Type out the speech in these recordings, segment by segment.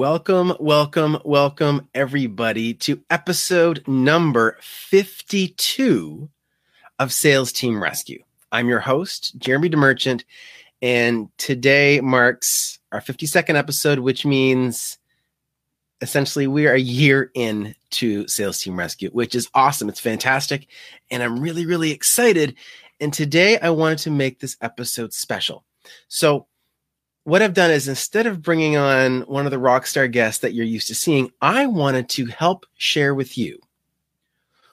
Welcome, welcome, welcome, everybody, to episode number 52 of Sales Team Rescue. I'm your host, Jeremy DeMerchant, and today marks our 52nd episode, which means essentially we are a year in to Sales Team Rescue, which is awesome. It's fantastic. And I'm really, really excited. And today I wanted to make this episode special. So, what I've done is instead of bringing on one of the rock star guests that you're used to seeing, I wanted to help share with you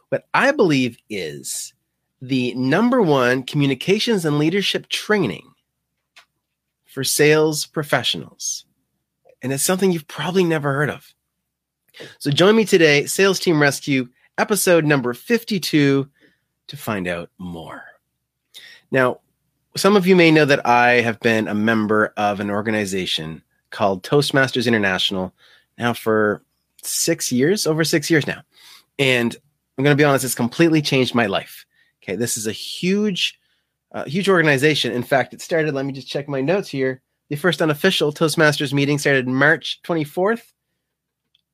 what I believe is the number one communications and leadership training for sales professionals. And it's something you've probably never heard of. So join me today, Sales Team Rescue, episode number 52, to find out more. Now, some of you may know that I have been a member of an organization called Toastmasters International now for six years, over six years now. And I'm going to be honest, it's completely changed my life. Okay, this is a huge, uh, huge organization. In fact, it started, let me just check my notes here. The first unofficial Toastmasters meeting started March 24th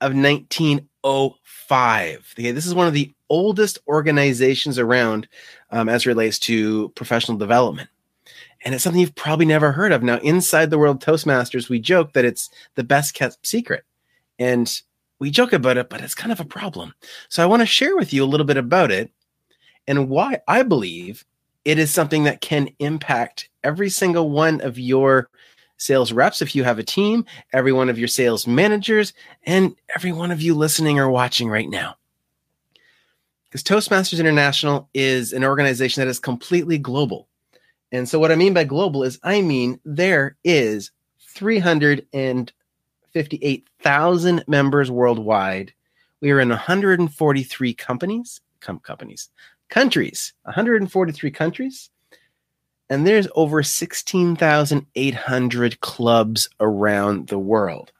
of 1905. Okay, this is one of the oldest organizations around um, as relates to professional development and it's something you've probably never heard of. Now, inside the world Toastmasters, we joke that it's the best kept secret. And we joke about it, but it's kind of a problem. So I want to share with you a little bit about it and why I believe it is something that can impact every single one of your sales reps if you have a team, every one of your sales managers, and every one of you listening or watching right now. Because Toastmasters International is an organization that is completely global. And so, what I mean by global is I mean there is 358,000 members worldwide. We are in 143 companies, com- companies, countries, 143 countries. And there's over 16,800 clubs around the world.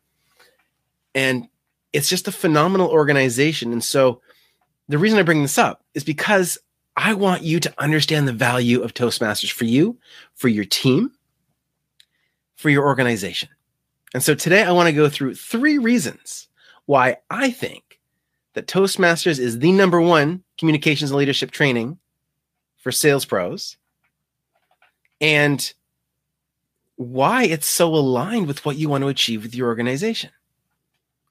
And it's just a phenomenal organization. And so, the reason I bring this up is because I want you to understand the value of Toastmasters for you, for your team, for your organization. And so today I want to go through three reasons why I think that Toastmasters is the number one communications and leadership training for sales pros and why it's so aligned with what you want to achieve with your organization.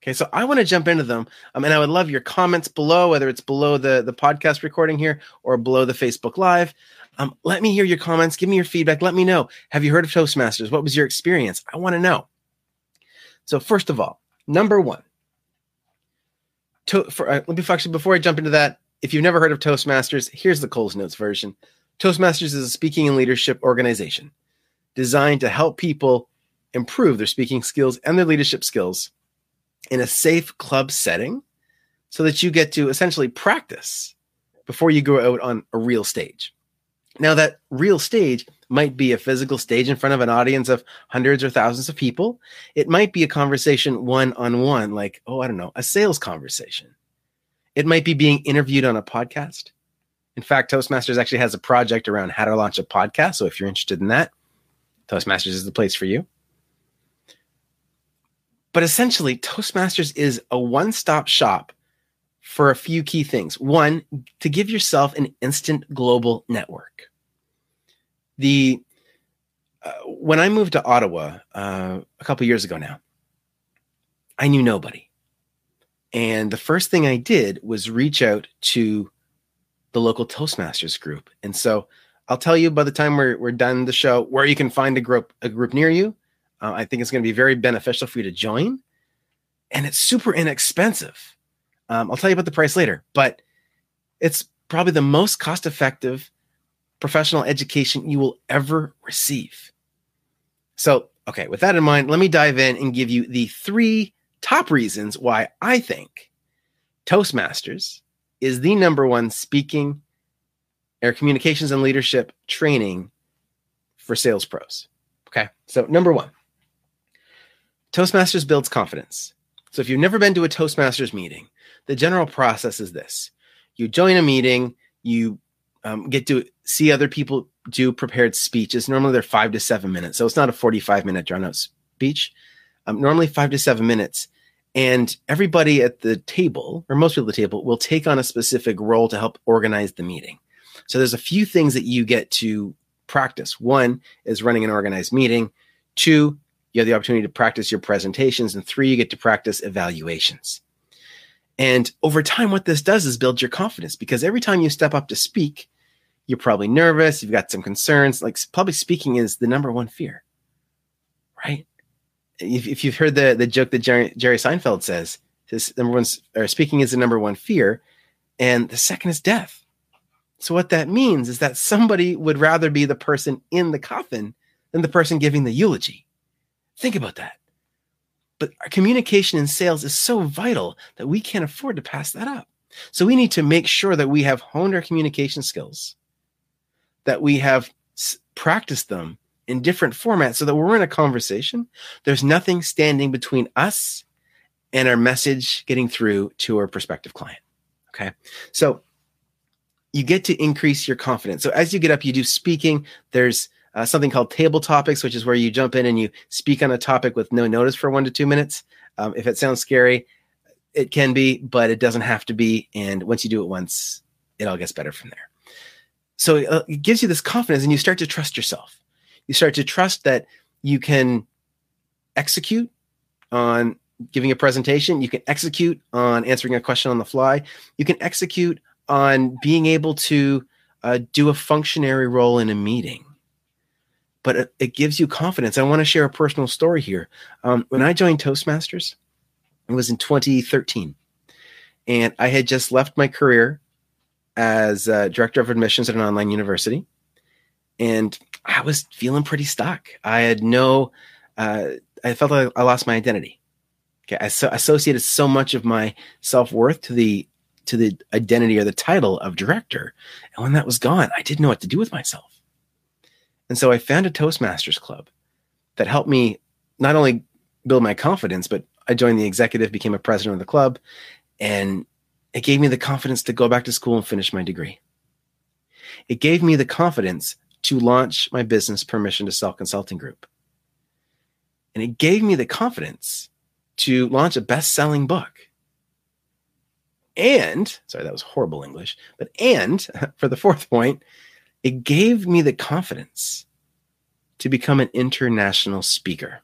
Okay, so I want to jump into them. Um, and I would love your comments below, whether it's below the, the podcast recording here or below the Facebook Live. Um, let me hear your comments. Give me your feedback. Let me know. Have you heard of Toastmasters? What was your experience? I want to know. So, first of all, number one, to, for, uh, let me actually, before I jump into that, if you've never heard of Toastmasters, here's the Coles Notes version. Toastmasters is a speaking and leadership organization designed to help people improve their speaking skills and their leadership skills in a safe club setting so that you get to essentially practice before you go out on a real stage. Now, that real stage might be a physical stage in front of an audience of hundreds or thousands of people. It might be a conversation one on one, like, oh, I don't know, a sales conversation. It might be being interviewed on a podcast. In fact, Toastmasters actually has a project around how to launch a podcast. So if you're interested in that, Toastmasters is the place for you. But essentially, Toastmasters is a one stop shop for a few key things. One, to give yourself an instant global network. The uh, when I moved to Ottawa uh, a couple years ago now, I knew nobody. And the first thing I did was reach out to the local Toastmasters group. And so I'll tell you by the time we're, we're done the show where you can find a group a group near you. Uh, I think it's going to be very beneficial for you to join, and it's super inexpensive. Um, I'll tell you about the price later, but it's probably the most cost effective professional education you will ever receive. So, okay, with that in mind, let me dive in and give you the three top reasons why I think Toastmasters is the number one speaking air communications and leadership training for sales pros. Okay. So, number one, Toastmasters builds confidence. So, if you've never been to a Toastmasters meeting, the general process is this you join a meeting, you um, get to see other people do prepared speeches. Normally, they're five to seven minutes. So, it's not a 45 minute drawn out speech. Um, normally, five to seven minutes. And everybody at the table, or most people at the table, will take on a specific role to help organize the meeting. So, there's a few things that you get to practice. One is running an organized meeting. Two, you have the opportunity to practice your presentations. And three, you get to practice evaluations. And over time, what this does is build your confidence because every time you step up to speak, you're probably nervous, you've got some concerns. Like public speaking is the number one fear, right? If, if you've heard the, the joke that Jerry, Jerry Seinfeld says, his number one, or speaking is the number one fear, and the second is death. So what that means is that somebody would rather be the person in the coffin than the person giving the eulogy. Think about that. But our communication in sales is so vital that we can't afford to pass that up. So we need to make sure that we have honed our communication skills, that we have practiced them in different formats so that we're in a conversation, there's nothing standing between us and our message getting through to our prospective client. Okay. So you get to increase your confidence. So as you get up, you do speaking. There's uh, something called table topics, which is where you jump in and you speak on a topic with no notice for one to two minutes. Um, if it sounds scary, it can be, but it doesn't have to be. And once you do it once, it all gets better from there. So uh, it gives you this confidence and you start to trust yourself. You start to trust that you can execute on giving a presentation. You can execute on answering a question on the fly. You can execute on being able to uh, do a functionary role in a meeting but it, gives you confidence. I want to share a personal story here. Um, when I joined Toastmasters, it was in 2013, and I had just left my career as director of admissions at an online university, and I was feeling pretty stuck. I had no, uh, I felt like I lost my identity. Okay, I so associated so much of my self worth to the to the identity or the title of director, and when that was gone, I didn't know what to do with myself. And so I found a Toastmasters club that helped me not only build my confidence, but I joined the executive, became a president of the club, and it gave me the confidence to go back to school and finish my degree. It gave me the confidence to launch my business permission to sell consulting group. And it gave me the confidence to launch a best-selling book. And sorry, that was horrible English, but and for the fourth point, it gave me the confidence to become an international speaker.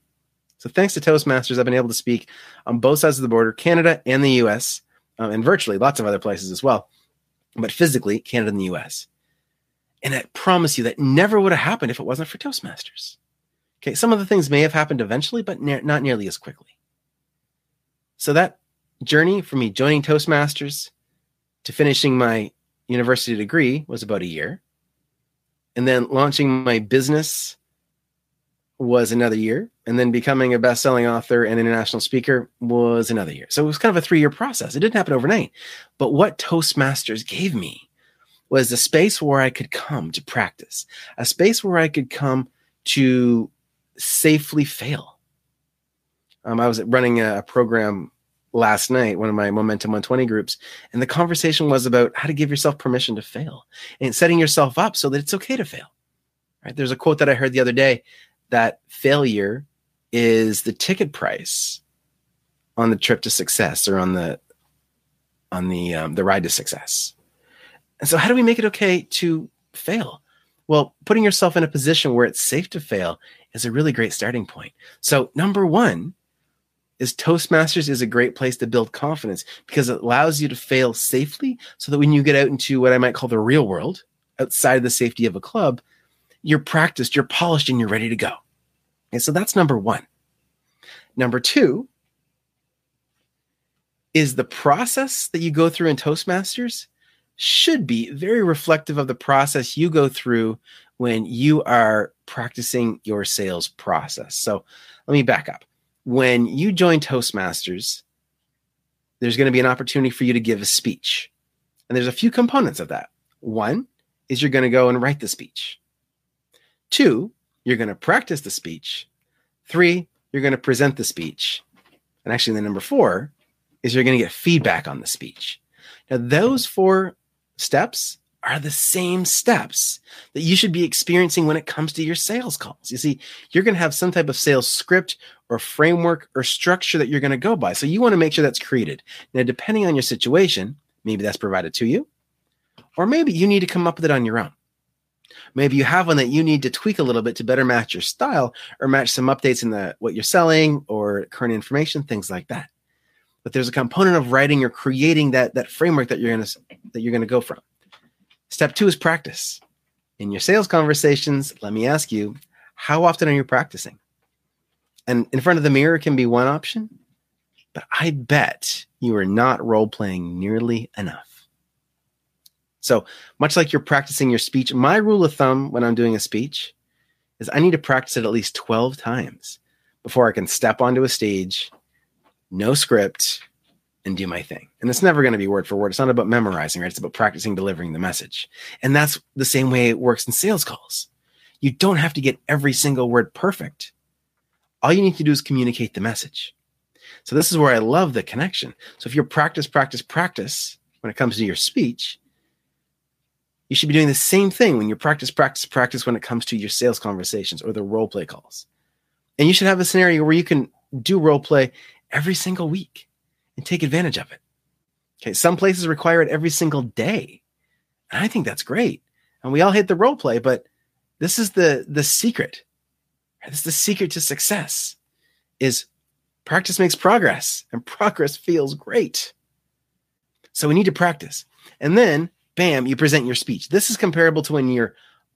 So, thanks to Toastmasters, I've been able to speak on both sides of the border, Canada and the US, um, and virtually lots of other places as well, but physically, Canada and the US. And I promise you that never would have happened if it wasn't for Toastmasters. Okay, some of the things may have happened eventually, but ne- not nearly as quickly. So, that journey from me joining Toastmasters to finishing my university degree was about a year and then launching my business was another year. And then becoming a best-selling author and international speaker was another year. So it was kind of a three-year process. It didn't happen overnight. But what toastmasters gave me was a space where i could come to practice a space where i could come to safely fail. Um, i was running a, program last night, one of my Momentum 120 groups, and the conversation was about how to give yourself permission to fail and setting yourself up so that it's okay to fail. Right? There's a quote that I heard the other day that failure is the ticket price on the trip to success or on the on the um, the ride to success. And so, how do we make it okay to fail? Well, putting yourself in a position where it's safe to fail is a really great starting point. So, number one is Toastmasters is a great place to build confidence because it allows you to fail safely so that when you get out into what I might call the real world, outside of the safety of a club, you're practiced, you're polished, and you're ready to go. And so that's number one. Number two is the process that you go through in Toastmasters should be very reflective of the process you go through when you are practicing your sales process. So let me back up when you join Toastmasters, there's going to be an opportunity for you to give a speech. And there's a few components of that. One is you're going to go and write the speech. Two, you're going to practice the speech. Three, you're going to present the speech. And actually, the number four is you're going to get feedback on the speech. Now, those four steps are the same steps that you should be experiencing when it comes to your sales calls. You see, you're going to have some type of sales script or framework or structure that you're going to go by. So you want to make sure that's created. Now, depending on your situation, maybe that's provided to you, or maybe you need to come up with it on your own. Maybe you have one that you need to tweak a little bit to better match your style or match some updates in the what you're selling or current information, things like that. But there's a component of writing or creating that that framework that you're gonna that you're gonna go from. Step two is practice. In your sales conversations, let me ask you, how often are you practicing? And in front of the mirror can be one option, but I bet you are not role playing nearly enough. So, much like you're practicing your speech, my rule of thumb when I'm doing a speech is I need to practice it at least 12 times before I can step onto a stage, no script, and do my thing. And it's never going to be word for word. It's not about memorizing, right? It's about practicing delivering the message. And that's the same way it works in sales calls. You don't have to get every single word perfect. All you need to do is communicate the message. So this is where I love the connection. So if you're practice, practice, practice when it comes to your speech, you should be doing the same thing when you practice, practice, practice when it comes to your sales conversations or the role play calls. And you should have a scenario where you can do role play every single week and take advantage of it. Okay, some places require it every single day. And I think that's great. And we all hate the role play, but this is the the secret. This is the secret to success is practice makes progress and progress feels great. So we need to practice. And then bam, you present your speech. This is comparable to when you're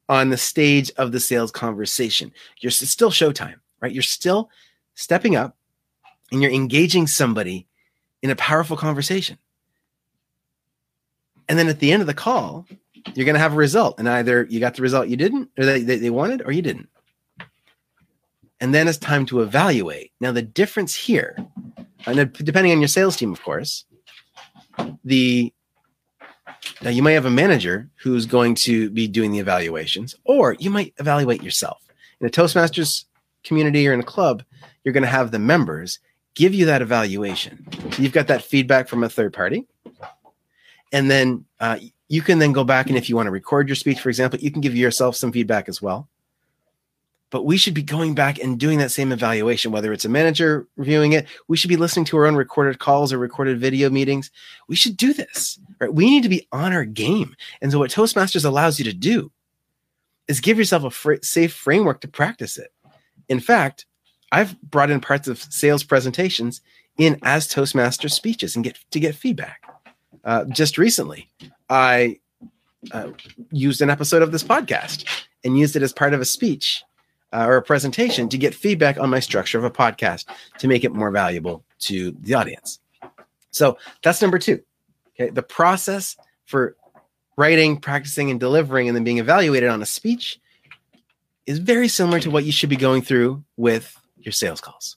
on the stage of the sales conversation. You're still showtime, right? You're still stepping up and you're engaging somebody in a powerful conversation. And then at the end of the call, you're going to have a result. And either you got the result you didn't, or they, they wanted, or you didn't. And then it's time to evaluate. Now, the difference here, and depending on your sales team, of course, the now you might have a manager who's going to be doing the evaluations, or you might evaluate yourself. In a Toastmasters community or in a club, you're going to have the members give you that evaluation. So you've got that feedback from a third party. And then uh, you can then go back and if you want to record your speech, for example, you can give yourself some feedback as well. But we should be going back and doing that same evaluation, whether it's a manager reviewing it. We should be listening to our own recorded calls or recorded video meetings. We should do this, right? We need to be on our game. And so, what Toastmasters allows you to do is give yourself a fr- safe framework to practice it. In fact, I've brought in parts of sales presentations in as Toastmaster speeches and get to get feedback. Uh, just recently, I uh, used an episode of this podcast and used it as part of a speech uh, or a presentation to get feedback on my structure of a podcast to make it more valuable to the audience. So that's number two. Okay, the process for writing, practicing, and delivering, and then being evaluated on a speech is very similar to what you should be going through with your sales calls.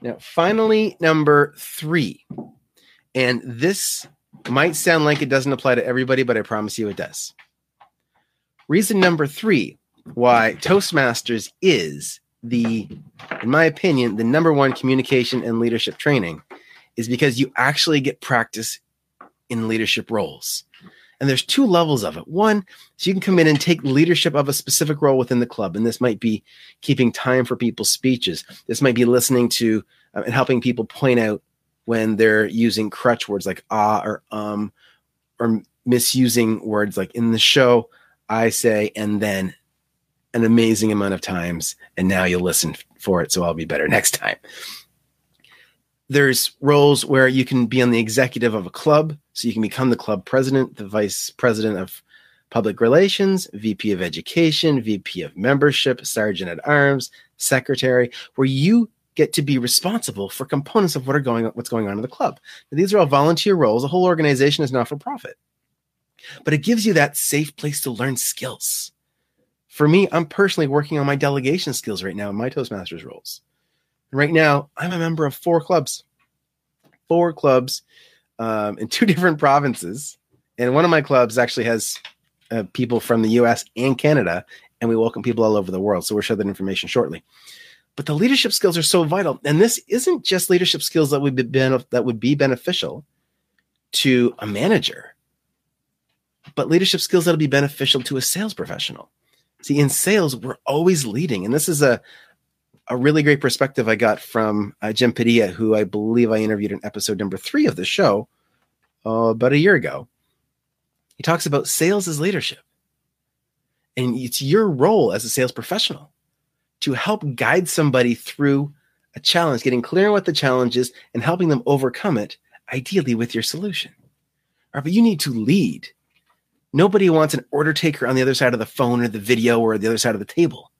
Now, finally, number three, and this might sound like it doesn't apply to everybody, but I promise you it does. Reason number three why Toastmasters is the, in my opinion, the number one communication and leadership training is because you actually get practice in leadership roles. And there's two levels of it. One, so you can come in and take leadership of a specific role within the club. And this might be keeping time for people's speeches. This might be listening to uh, and helping people point out when they're using crutch words like ah or um or misusing words like in the show, I say, and then an amazing amount of times. And now you'll listen for it. So I'll be better next time there's roles where you can be on the executive of a club so you can become the club president the vice president of public relations vp of education vp of membership sergeant at arms secretary where you get to be responsible for components of what are going on what's going on in the club now, these are all volunteer roles the whole organization is not for profit but it gives you that safe place to learn skills for me i'm personally working on my delegation skills right now in my toastmasters roles right now, I'm a member of four clubs, four clubs um, in two different provinces. And one of my clubs actually has uh, people from the US and Canada, and we welcome people all over the world. So we'll share that information shortly. But the leadership skills are so vital. And this isn't just leadership skills that would be, that would be beneficial to a manager, but leadership skills that'll be beneficial to a sales professional. See, in sales, we're always leading. And this is a, a really great perspective I got from uh, Jim Padilla, who I believe I interviewed in episode number three of the show uh, about a year ago. He talks about sales as leadership. And it's your role as a sales professional to help guide somebody through a challenge, getting clear on what the challenge is and helping them overcome it, ideally with your solution. All right, but you need to lead. Nobody wants an order taker on the other side of the phone or the video or the other side of the table.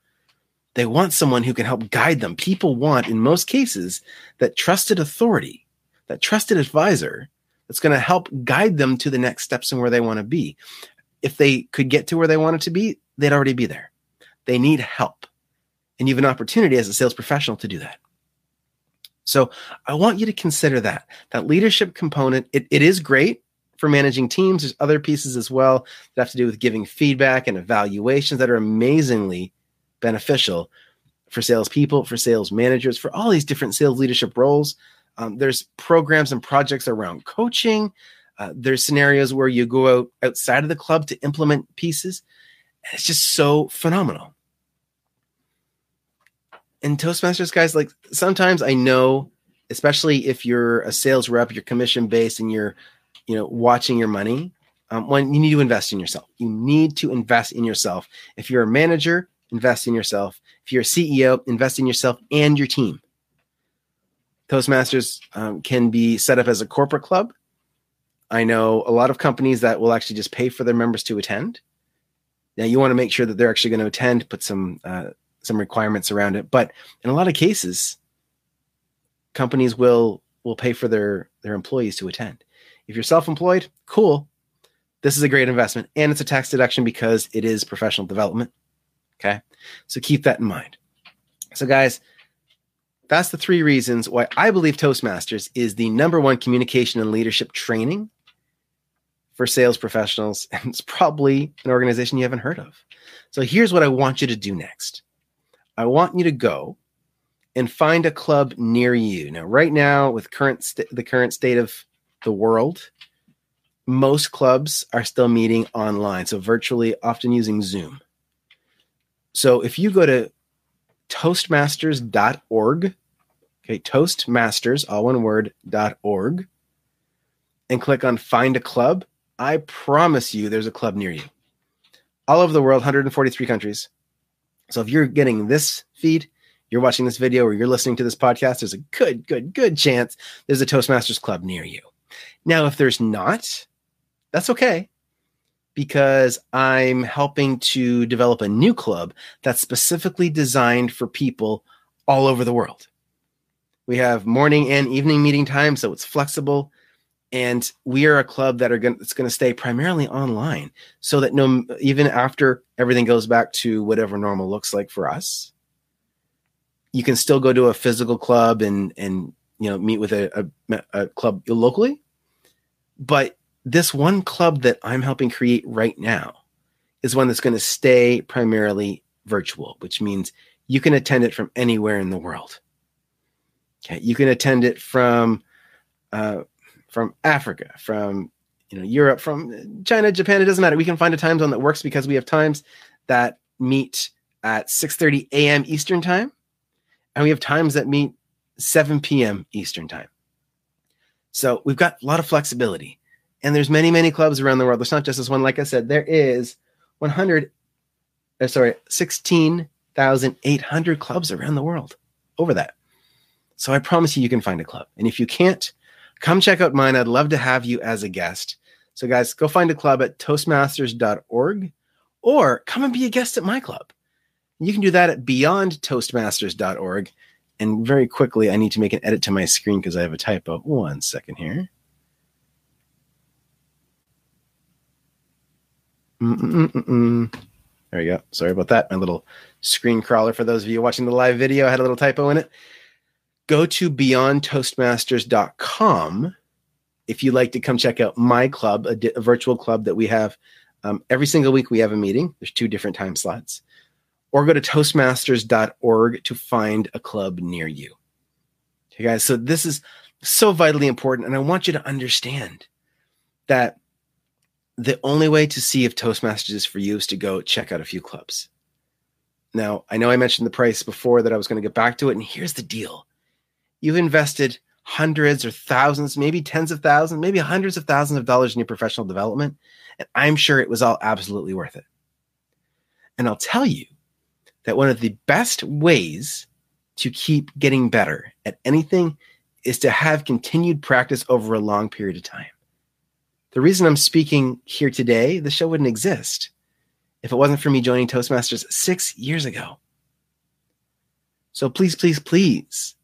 They want someone who can help guide them. People want, in most cases, that trusted authority, that trusted advisor that's going to help guide them to the next steps and where they want to be. If they could get to where they wanted to be, they'd already be there. They need help. And you have an opportunity as a sales professional to do that. So I want you to consider that. That leadership component, it, it is great for managing teams. There's other pieces as well that have to do with giving feedback and evaluations that are amazingly beneficial for salespeople, for sales managers, for all these different sales leadership roles. Um, there's programs and projects around coaching. Uh, there's scenarios where you go out outside of the club to implement pieces. And it's just so phenomenal. And Toastmasters, guys, like sometimes I know, especially if you're a sales rep, you're commission based, and you're you know, watching your money. Um, when you need to invest in yourself, you need to invest in yourself. If you're a manager, invest in yourself. If you're a CEO, invest in yourself and your team. Toastmasters um, can be set up as a corporate club. I know a lot of companies that will actually just pay for their members to attend. Now you want to make sure that they're actually going to attend, put some uh, some requirements around it. But in a lot of cases, companies will will pay for their their employees to attend. If you're self employed, cool. This is a great investment and it's a tax deduction because it is professional development. Okay. So keep that in mind. So, guys, that's the three reasons why I believe Toastmasters is the number one communication and leadership training for sales professionals. And it's probably an organization you haven't heard of. So, here's what I want you to do next I want you to go and find a club near you. Now, right now, with current st- the current state of the world, most clubs are still meeting online, so virtually, often using Zoom. So if you go to toastmasters.org, okay, toastmasters, all one word, .org, and click on find a club, I promise you there's a club near you. All over the world, 143 countries. So if you're getting this feed, you're watching this video, or you're listening to this podcast, there's a good, good, good chance there's a Toastmasters club near you. Now, if there's not, that's okay because I'm helping to develop a new club that's specifically designed for people all over the world. We have morning and evening meeting time, so it's flexible. And we are a club that are going it's going to stay primarily online so that no even after everything goes back to whatever normal looks like for us, you can still go to a physical club and and you know meet with a, a, a club locally but this one club that I'm helping create right now is one that's going to stay primarily virtual, which means you can attend it from anywhere in the world. Okay, you can attend it from uh, from Africa, from you know Europe, from China, Japan. It doesn't matter. We can find a time zone that works because we have times that meet at 6:30 a.m. Eastern time, and we have times that meet 7 p.m. Eastern time. So we've got a lot of flexibility. And there's many, many clubs around the world. There's not just this one. Like I said, there is 100, uh, sorry, 16,800 clubs around the world over that. So I promise you, you can find a club. And if you can't, come check out mine. I'd love to have you as a guest. So, guys, go find a club at toastmasters.org or come and be a guest at my club. You can do that at beyondtoastmasters.org. And very quickly, I need to make an edit to my screen because I have a typo. One second here. Mm-mm-mm-mm. There we go. Sorry about that. My little screen crawler for those of you watching the live video I had a little typo in it. go to beyondtoastmasters.com if you'd like to come check out my club, a, di- a virtual club that we have um, every single week. We have a meeting. There's two different time slots, or go to toastmasters.org to find a club near you. Okay, guys. So this is so vitally important, and I want you to understand that the only way to see if Toastmasters is for you is to go check out a few clubs. Now, I know I mentioned the price before that I was going to get back to it, and here's the deal you've invested hundreds or thousands, maybe tens of thousands, maybe hundreds of thousands of dollars in your professional development. And I'm sure it was all absolutely worth it. And I'll tell you that one of the best ways to keep getting better at anything is to have continued practice over a long period of time. The reason I'm speaking here today, the show wouldn't exist if it wasn't for me joining Toastmasters six years ago. So please, please, please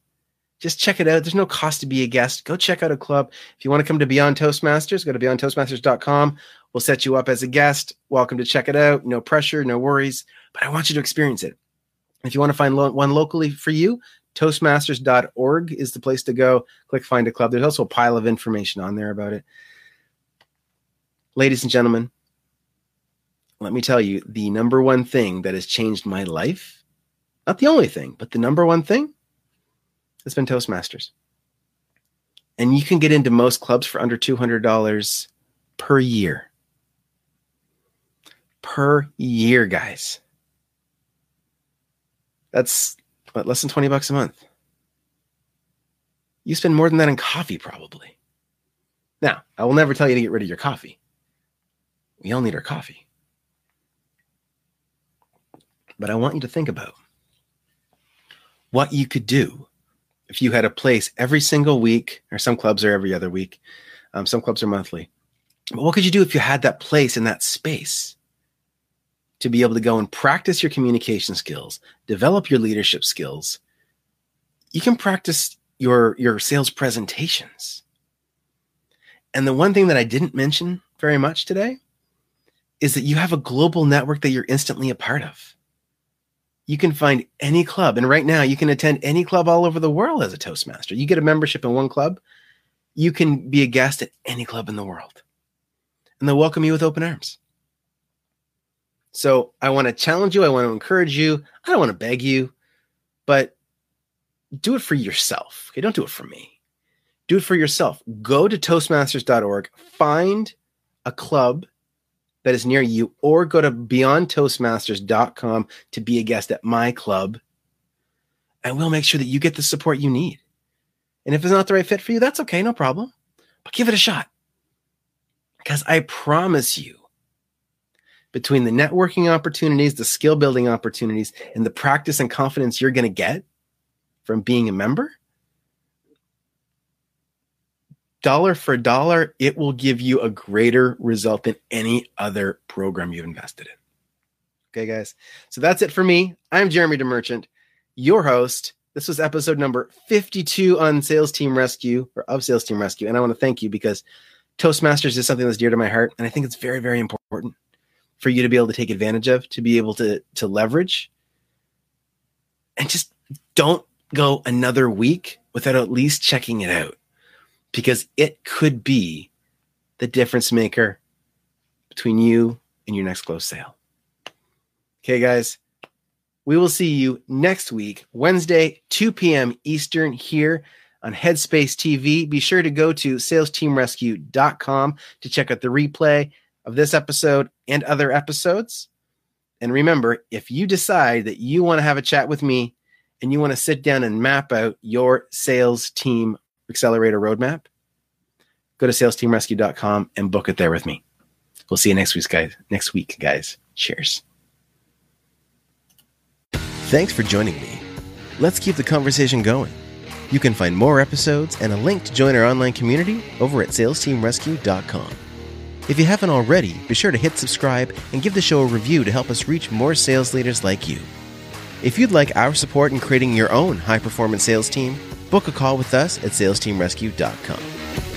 just check it out. There's no cost to be a guest. Go check out a club. If you want to come to Beyond Toastmasters, go to beyondtoastmasters.com. We'll set you up as a guest. Welcome to check it out. No pressure, no worries, but I want you to experience it. If you want to find lo- one locally for you, toastmasters.org is the place to go. Click find a club. There's also a pile of information on there about it. Ladies and gentlemen, let me tell you the number one thing that has changed my life, not the only thing, but the number one thing has been Toastmasters. And you can get into most clubs for under $200 per year. Per year, guys. That's what, less than 20 bucks a month. You spend more than that in coffee, probably. Now, I will never tell you to get rid of your coffee. We all need our coffee. But I want you to think about what you could do if you had a place every single week, or some clubs are every other week, um, some clubs are monthly. But what could you do if you had that place in that space to be able to go and practice your communication skills, develop your leadership skills? You can practice your your sales presentations. And the one thing that I didn't mention very much today is that you have a global network that you're instantly a part of you can find any club. And right now, you can attend any club all over the world as a Toastmaster. You get a membership in one club, you can be a guest at any club in the world. And they'll welcome you with open arms. So I want to challenge you. I want to encourage you. I don't want to beg you, but do it for yourself. Okay. Don't do it for me. Do it for yourself. Go to Toastmasters.org, find a club that is near you, or go to beyondtoastmasters.com to be a guest at my club. And we'll make sure that you get the support you need. And if it's not the right fit for you, that's okay, no problem. But give it a shot. Because I promise you, between the networking opportunities, the skill building opportunities, and the practice and confidence you're going to get from being a member, dollar for dollar, it will give you a greater result than any other program you've invested in. Okay, guys. So that's it for me. I'm Jeremy DeMerchant, your host. This was episode number 52 on Sales Team Rescue or of Sales Team Rescue. And I want to thank you because Toastmasters is something that's dear to my heart. And I think it's very, very important for you to be able to take advantage of, to be able to, to leverage. And just don't go another week without at least checking it out because it could be the difference maker between you and your next close sale. Okay, guys, we will see you next week, Wednesday, 2 p.m. Eastern, here on Headspace TV. Be sure to go to salesteamrescue.com to check out the replay of this episode and other episodes. And remember, if you decide that you want to have a chat with me and you want to sit down and map out your sales team accelerator roadmap, go to salesteamrescue.com and book it there with me. We'll see you next week, guys. Next week, guys. Cheers. Thanks for joining me. Let's keep the conversation going. You can find more episodes and a link to join our online community over at salesteamrescue.com. If you haven't already, be sure to hit subscribe and give the show a review to help us reach more sales leaders like you. If you'd like our support in creating your own high performance sales team, book a call with us at salesteamrescue.com.